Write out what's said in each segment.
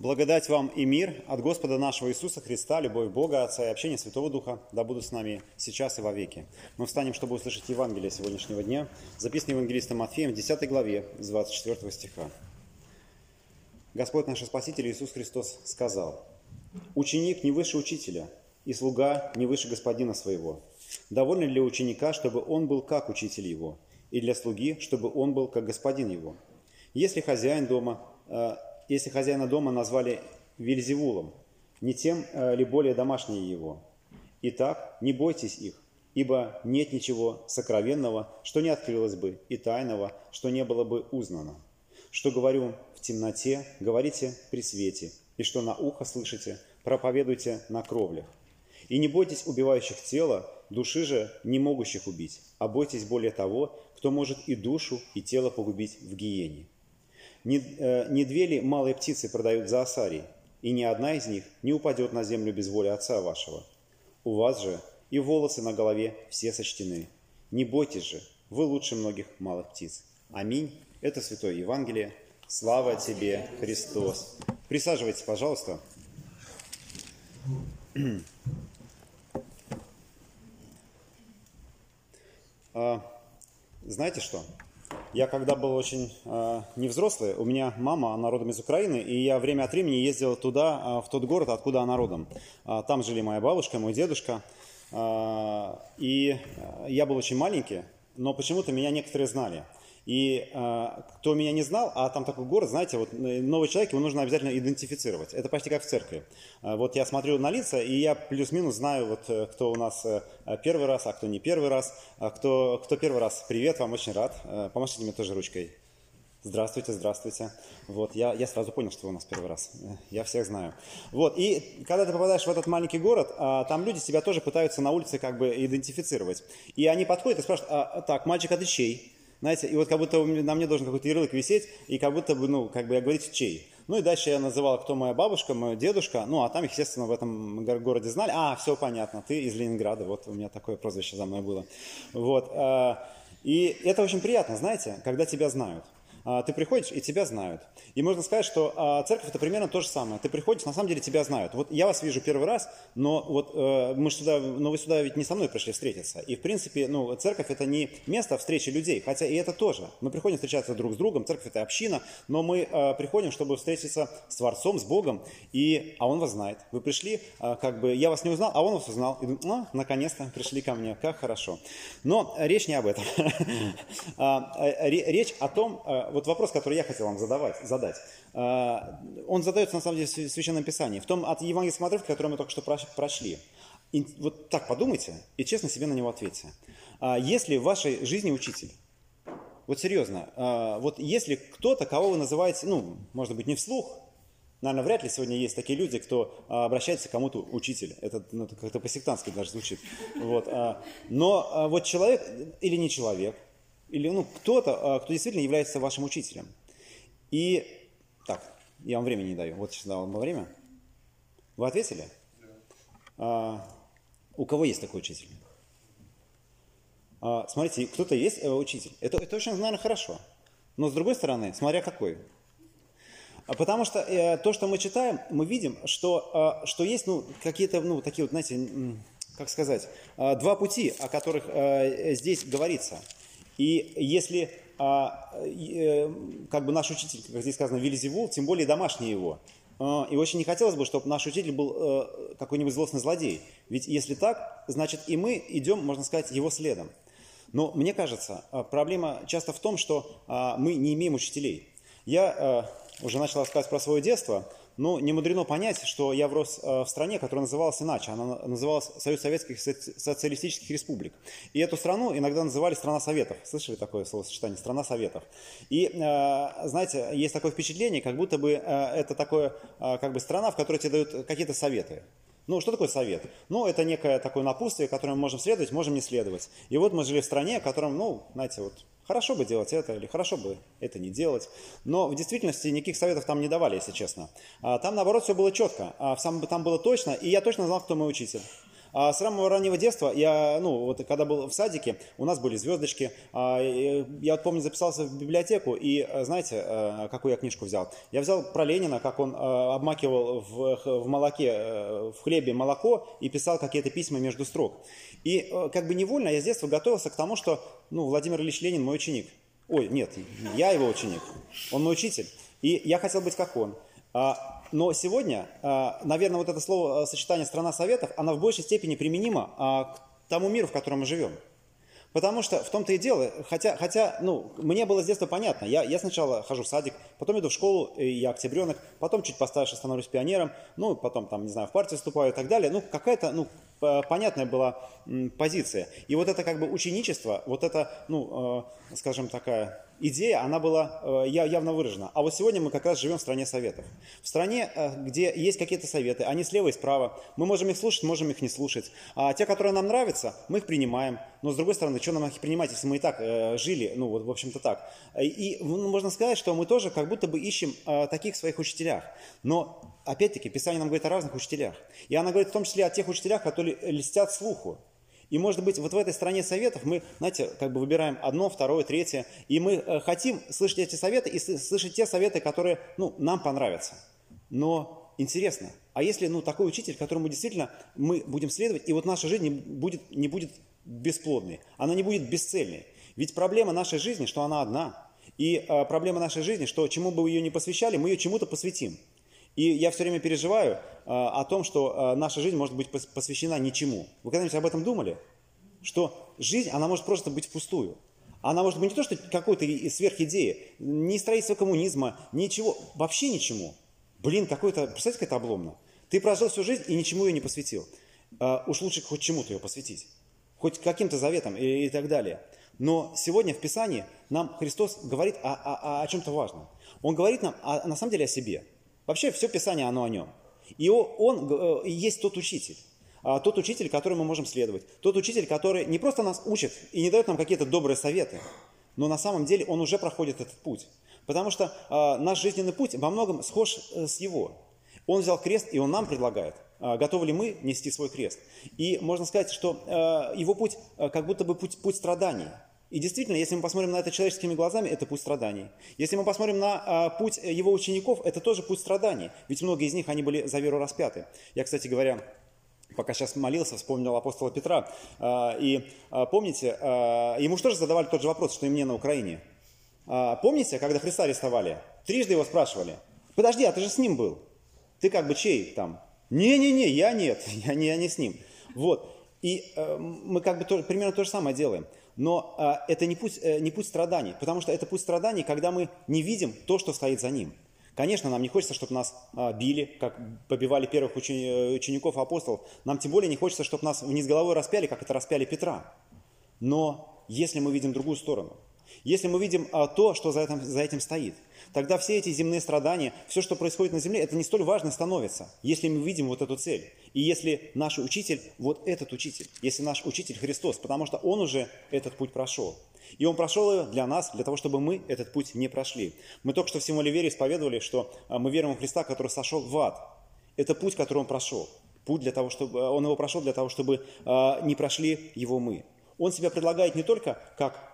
Благодать вам и мир от Господа нашего Иисуса Христа, любовь Бога, Отца и общение Святого Духа да будут с нами сейчас и во веки. Мы встанем, чтобы услышать Евангелие сегодняшнего дня, записанное Евангелистом Матфеем в 10 главе с 24 стиха. Господь наш Спаситель Иисус Христос сказал, «Ученик не выше учителя, и слуга не выше господина своего. Довольно для ученика, чтобы он был как учитель его, и для слуги, чтобы он был как господин его. Если хозяин дома э, если хозяина дома назвали Вильзевулом, не тем э, ли более домашние его? Итак, не бойтесь их, ибо нет ничего сокровенного, что не открылось бы, и тайного, что не было бы узнано. Что говорю в темноте, говорите при свете, и что на ухо слышите, проповедуйте на кровлях. И не бойтесь убивающих тело, души же не могущих убить, а бойтесь более того, кто может и душу, и тело погубить в гиене. Не, э, не две ли малые птицы продают за осарий, и ни одна из них не упадет на землю без воли Отца вашего? У вас же и волосы на голове все сочтены. Не бойтесь же, вы лучше многих малых птиц. Аминь. Это Святое Евангелие. Слава тебе, Христос. Присаживайтесь, пожалуйста. А, знаете что? Я когда был очень э, невзрослый, у меня мама, она родом из Украины, и я время от времени ездил туда, э, в тот город, откуда она родом. Э, там жили моя бабушка, мой дедушка. Э, и я был очень маленький, но почему-то меня некоторые знали. И э, кто меня не знал, а там такой город, знаете, вот э, новый человек, его нужно обязательно идентифицировать. Это почти как в церкви. Э, вот я смотрю на лица, и я плюс-минус знаю, вот э, кто у нас э, первый раз, а кто не первый раз. А кто, кто первый раз, привет, вам очень рад. Э, помашите мне тоже ручкой. Здравствуйте, здравствуйте. Вот, я, я сразу понял, что вы у нас первый раз. Я всех знаю. Вот, и когда ты попадаешь в этот маленький город, а, там люди себя тоже пытаются на улице как бы идентифицировать. И они подходят и спрашивают, а, так, мальчик, а ты чей? Знаете, и вот как будто на мне должен какой-то ярлык висеть, и как будто бы, ну, как бы я говорить чей. Ну и дальше я называл, кто моя бабушка, мой дедушка. Ну, а там, естественно, в этом городе знали. А, все понятно, ты из Ленинграда. Вот у меня такое прозвище за мной было. Вот. Э, и это очень приятно, знаете, когда тебя знают. А, ты приходишь, и тебя знают. И можно сказать, что а, церковь это примерно то же самое. Ты приходишь, на самом деле тебя знают. Вот я вас вижу первый раз, но вот э, мы сюда, но вы сюда ведь не со мной пришли встретиться. И в принципе, ну, церковь это не место встречи людей, хотя и это тоже. Мы приходим встречаться друг с другом, церковь это община, но мы э, приходим, чтобы встретиться с Творцом, с Богом, и, а Он вас знает. Вы пришли, э, как бы, я вас не узнал, а Он вас узнал. И ну, наконец-то пришли ко мне, как хорошо. Но речь не об этом. Речь о том, вот вопрос, который я хотел вам задавать, задать, а, он задается на самом деле в Священном Писании, в том от евангельского отрывка, который мы только что прошли. И вот так подумайте и честно себе на него ответьте. А, если в вашей жизни учитель, вот серьезно, а, вот если кто-то, кого вы называете, ну, может быть, не вслух, Наверное, вряд ли сегодня есть такие люди, кто обращается к кому-то учитель. Это ну, как-то по-сектантски даже звучит. Вот. Но вот человек или не человек, или ну, кто-то, а, кто действительно является вашим учителем. И так, я вам времени не даю. Вот сейчас дал вам время. Вы ответили? Да. А, у кого есть такой учитель? А, смотрите, кто-то есть э, учитель. Это, это очень, наверное, хорошо. Но с другой стороны, смотря какой. А потому что э, то, что мы читаем, мы видим, что, э, что есть ну, какие-то, ну, такие вот, знаете, как сказать, э, два пути, о которых э, здесь говорится – и если а, э, как бы наш учитель, как здесь сказано, Вильзевул, тем более домашний его, а, и очень не хотелось бы, чтобы наш учитель был э, какой-нибудь злостный злодей. Ведь если так, значит и мы идем, можно сказать, его следом. Но мне кажется, а, проблема часто в том, что мы не имеем учителей. Я э, уже начал рассказывать про свое детство. Ну, не мудрено понять, что я врос э, в стране, которая называлась иначе. Она называлась Союз Советских Социалистических Республик. И эту страну иногда называли «страна Советов». Слышали такое словосочетание «страна Советов»? И, э, знаете, есть такое впечатление, как будто бы э, это такое, как бы страна, в которой тебе дают какие-то советы. Ну, что такое совет? Ну, это некое такое напутствие, которым мы можем следовать, можем не следовать. И вот мы жили в стране, в котором, ну, знаете, вот Хорошо бы делать это или хорошо бы это не делать. Но в действительности никаких советов там не давали, если честно. А, там, наоборот, все было четко. А, там было точно, и я точно знал, кто мой учитель. А с самого раннего детства я, ну, вот когда был в садике, у нас были звездочки. А, я вот помню, записался в библиотеку, и знаете, э, какую я книжку взял? Я взял про Ленина, как он э, обмакивал в, в молоке, э, в хлебе молоко и писал какие-то письма между строк. И как бы невольно я с детства готовился к тому, что, ну, Владимир Ильич Ленин мой ученик. Ой, нет, я его ученик, он мой учитель. И я хотел быть как он. А, но сегодня, а, наверное, вот это слово сочетание «страна советов», оно в большей степени применимо а, к тому миру, в котором мы живем. Потому что в том-то и дело, хотя, хотя ну, мне было с детства понятно, я, я сначала хожу в садик, потом иду в школу, я октябренок, потом чуть постарше становлюсь пионером, ну, потом, там, не знаю, в партию вступаю и так далее. Ну, какая-то, ну, понятная была позиция. И вот это как бы ученичество, вот это, ну, э, скажем, такая идея, она была э, явно выражена. А вот сегодня мы как раз живем в стране советов. В стране, э, где есть какие-то советы, они слева и справа. Мы можем их слушать, можем их не слушать. А те, которые нам нравятся, мы их принимаем. Но с другой стороны, что нам их принимать, если мы и так э, жили, ну вот в общем-то так. И ну, можно сказать, что мы тоже как будто бы ищем таких в своих учителях. Но опять-таки Писание нам говорит о разных учителях. И она говорит в том числе о тех учителях, которые льстят слуху. И, может быть, вот в этой стране советов мы, знаете, как бы выбираем одно, второе, третье, и мы э, хотим слышать эти советы и слышать те советы, которые, ну, нам понравятся. Но интересно, а если, ну, такой учитель, которому действительно мы будем следовать, и вот наша жизнь не будет, не будет бесплодной, она не будет бесцельной. Ведь проблема нашей жизни, что она одна. И э, проблема нашей жизни, что чему бы ее не посвящали, мы ее чему-то посвятим. И я все время переживаю э, о том, что э, наша жизнь может быть посвящена ничему. Вы когда-нибудь об этом думали? Что жизнь, она может просто быть впустую. Она может быть не то, что какой-то сверхидея, ни строительство коммунизма, ничего, вообще ничему. Блин, какой-то, представьте, как это обломно. Ты прожил всю жизнь и ничему ее не посвятил. Uh, уж лучше хоть чему-то ее посвятить. Хоть каким-то заветом и, и так далее. Но сегодня в Писании нам Христос говорит о, о, о чем-то важном. Он говорит нам о, на самом деле о себе. Вообще все Писание, оно о нем. И он э, есть тот учитель. А, тот учитель, которому мы можем следовать. Тот учитель, который не просто нас учит и не дает нам какие-то добрые советы, но на самом деле он уже проходит этот путь. Потому что э, наш жизненный путь во многом схож э, с его. Он взял крест, и он нам предлагает. Э, готовы ли мы нести свой крест? И можно сказать, что э, его путь как будто бы путь, путь страданий. И действительно, если мы посмотрим на это человеческими глазами, это путь страданий. Если мы посмотрим на а, путь его учеников, это тоже путь страданий. Ведь многие из них, они были за веру распяты. Я, кстати говоря, пока сейчас молился, вспомнил апостола Петра. А, и а, помните, а, ему же тоже задавали тот же вопрос, что и мне на Украине. А, помните, когда Христа арестовали? Трижды его спрашивали. Подожди, а ты же с ним был. Ты как бы чей там? Не-не-не, я нет, я не, я не с ним. Вот. И э, мы как бы тоже, примерно то же самое делаем. Но а, это не путь, э, не путь страданий, потому что это путь страданий, когда мы не видим то, что стоит за ним. Конечно, нам не хочется, чтобы нас а, били, как побивали первых учени, э, учеников апостолов. Нам тем более не хочется, чтобы нас вниз головой распяли, как это распяли Петра. Но если мы видим другую сторону, если мы видим а, то, что за этим, за этим стоит, тогда все эти земные страдания, все, что происходит на земле, это не столь важно становится, если мы видим вот эту цель. И если наш учитель, вот этот учитель, если наш учитель Христос, потому что он уже этот путь прошел. И он прошел его для нас, для того, чтобы мы этот путь не прошли. Мы только что в Символе вере исповедовали, что а, мы верим в Христа, который сошел в ад. Это путь, который он прошел. Путь для того, чтобы, он его прошел для того, чтобы а, не прошли его мы. Он себя предлагает не только как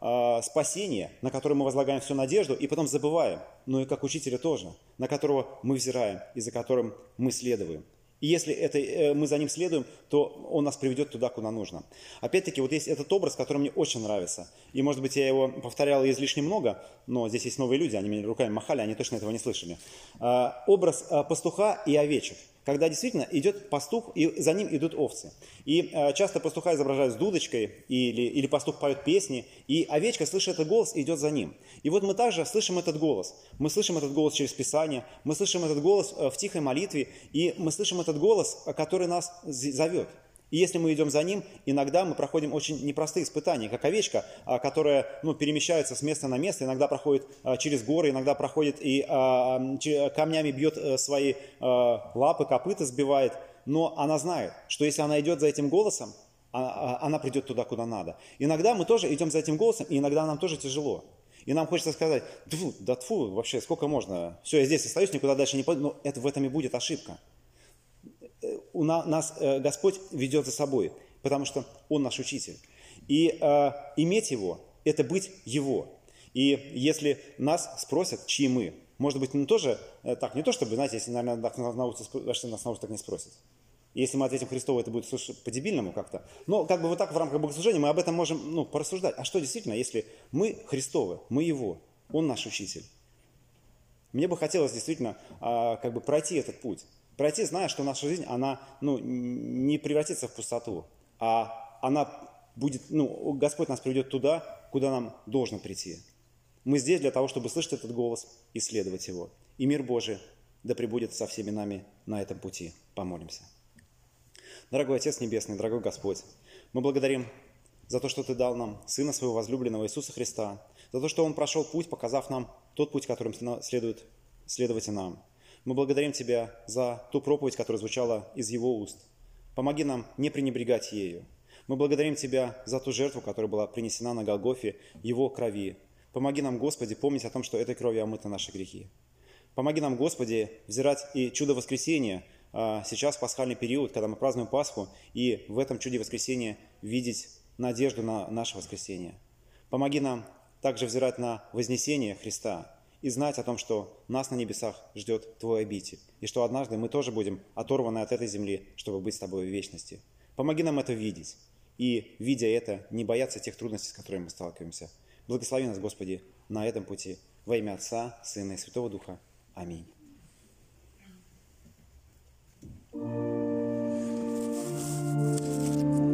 э, спасение, на которое мы возлагаем всю надежду и потом забываем, но и как учителя тоже, на которого мы взираем и за которым мы следуем. И если это, э, мы за ним следуем, то он нас приведет туда, куда нужно. Опять-таки, вот есть этот образ, который мне очень нравится. И, может быть, я его повторял излишне много, но здесь есть новые люди, они меня руками махали, они точно этого не слышали. А, образ а, пастуха и овечек когда действительно идет пастух, и за ним идут овцы. И э, часто пастуха изображают с дудочкой, или, или пастух поет песни, и овечка, слышит этот голос, идет за ним. И вот мы также слышим этот голос. Мы слышим этот голос через Писание, мы слышим этот голос э, в тихой молитве, и мы слышим этот голос, который нас зовет. И если мы идем за ним, иногда мы проходим очень непростые испытания, как овечка, а, которая ну, перемещается с места на место, иногда проходит а, через горы, иногда проходит и а, камнями бьет э, свои лапы, копыта сбивает. Но она знает, что если она идет за этим голосом, она придет туда, куда надо. Иногда мы тоже идем за этим голосом, и иногда нам тоже тяжело. И нам хочется сказать, тьфу, да тфу, вообще сколько можно, все, я здесь остаюсь, никуда дальше не пойду, но это, в этом и будет ошибка у нас Господь ведет за собой, потому что Он наш учитель. И э, иметь Его – это быть Его. И если нас спросят, чьи мы, может быть, ну, тоже, так, не то чтобы, знаете, если, наверное, так на улице, нас на улице так не спросят. Если мы ответим Христову, это будет по-дебильному как-то. Но как бы вот так в рамках богослужения мы об этом можем ну, порассуждать. А что действительно, если мы Христовы, мы Его, Он наш учитель? Мне бы хотелось действительно а, как бы пройти этот путь. Пройти, зная, что наша жизнь, она ну, не превратится в пустоту, а она будет, ну, Господь нас приведет туда, куда нам должно прийти. Мы здесь для того, чтобы слышать этот голос и следовать его. И мир Божий да пребудет со всеми нами на этом пути. Помолимся. Дорогой Отец Небесный, дорогой Господь, мы благодарим за то, что Ты дал нам Сына Своего возлюбленного Иисуса Христа, за то, что Он прошел путь, показав нам тот путь, которым следует следовать и нам. Мы благодарим Тебя за ту проповедь, которая звучала из Его уст. Помоги нам не пренебрегать ею. Мы благодарим Тебя за ту жертву, которая была принесена на Голгофе, Его крови. Помоги нам, Господи, помнить о том, что этой кровью омыты наши грехи. Помоги нам, Господи, взирать и чудо воскресения – а, сейчас пасхальный период, когда мы празднуем Пасху, и в этом чуде воскресения видеть надежду на наше воскресение. Помоги нам также взирать на вознесение Христа и знать о том, что нас на небесах ждет Твой обитель, и что однажды мы тоже будем оторваны от этой земли, чтобы быть с Тобой в вечности. Помоги нам это видеть, и, видя это, не бояться тех трудностей, с которыми мы сталкиваемся. Благослови нас, Господи, на этом пути. Во имя Отца, Сына и Святого Духа. Аминь. Thank you.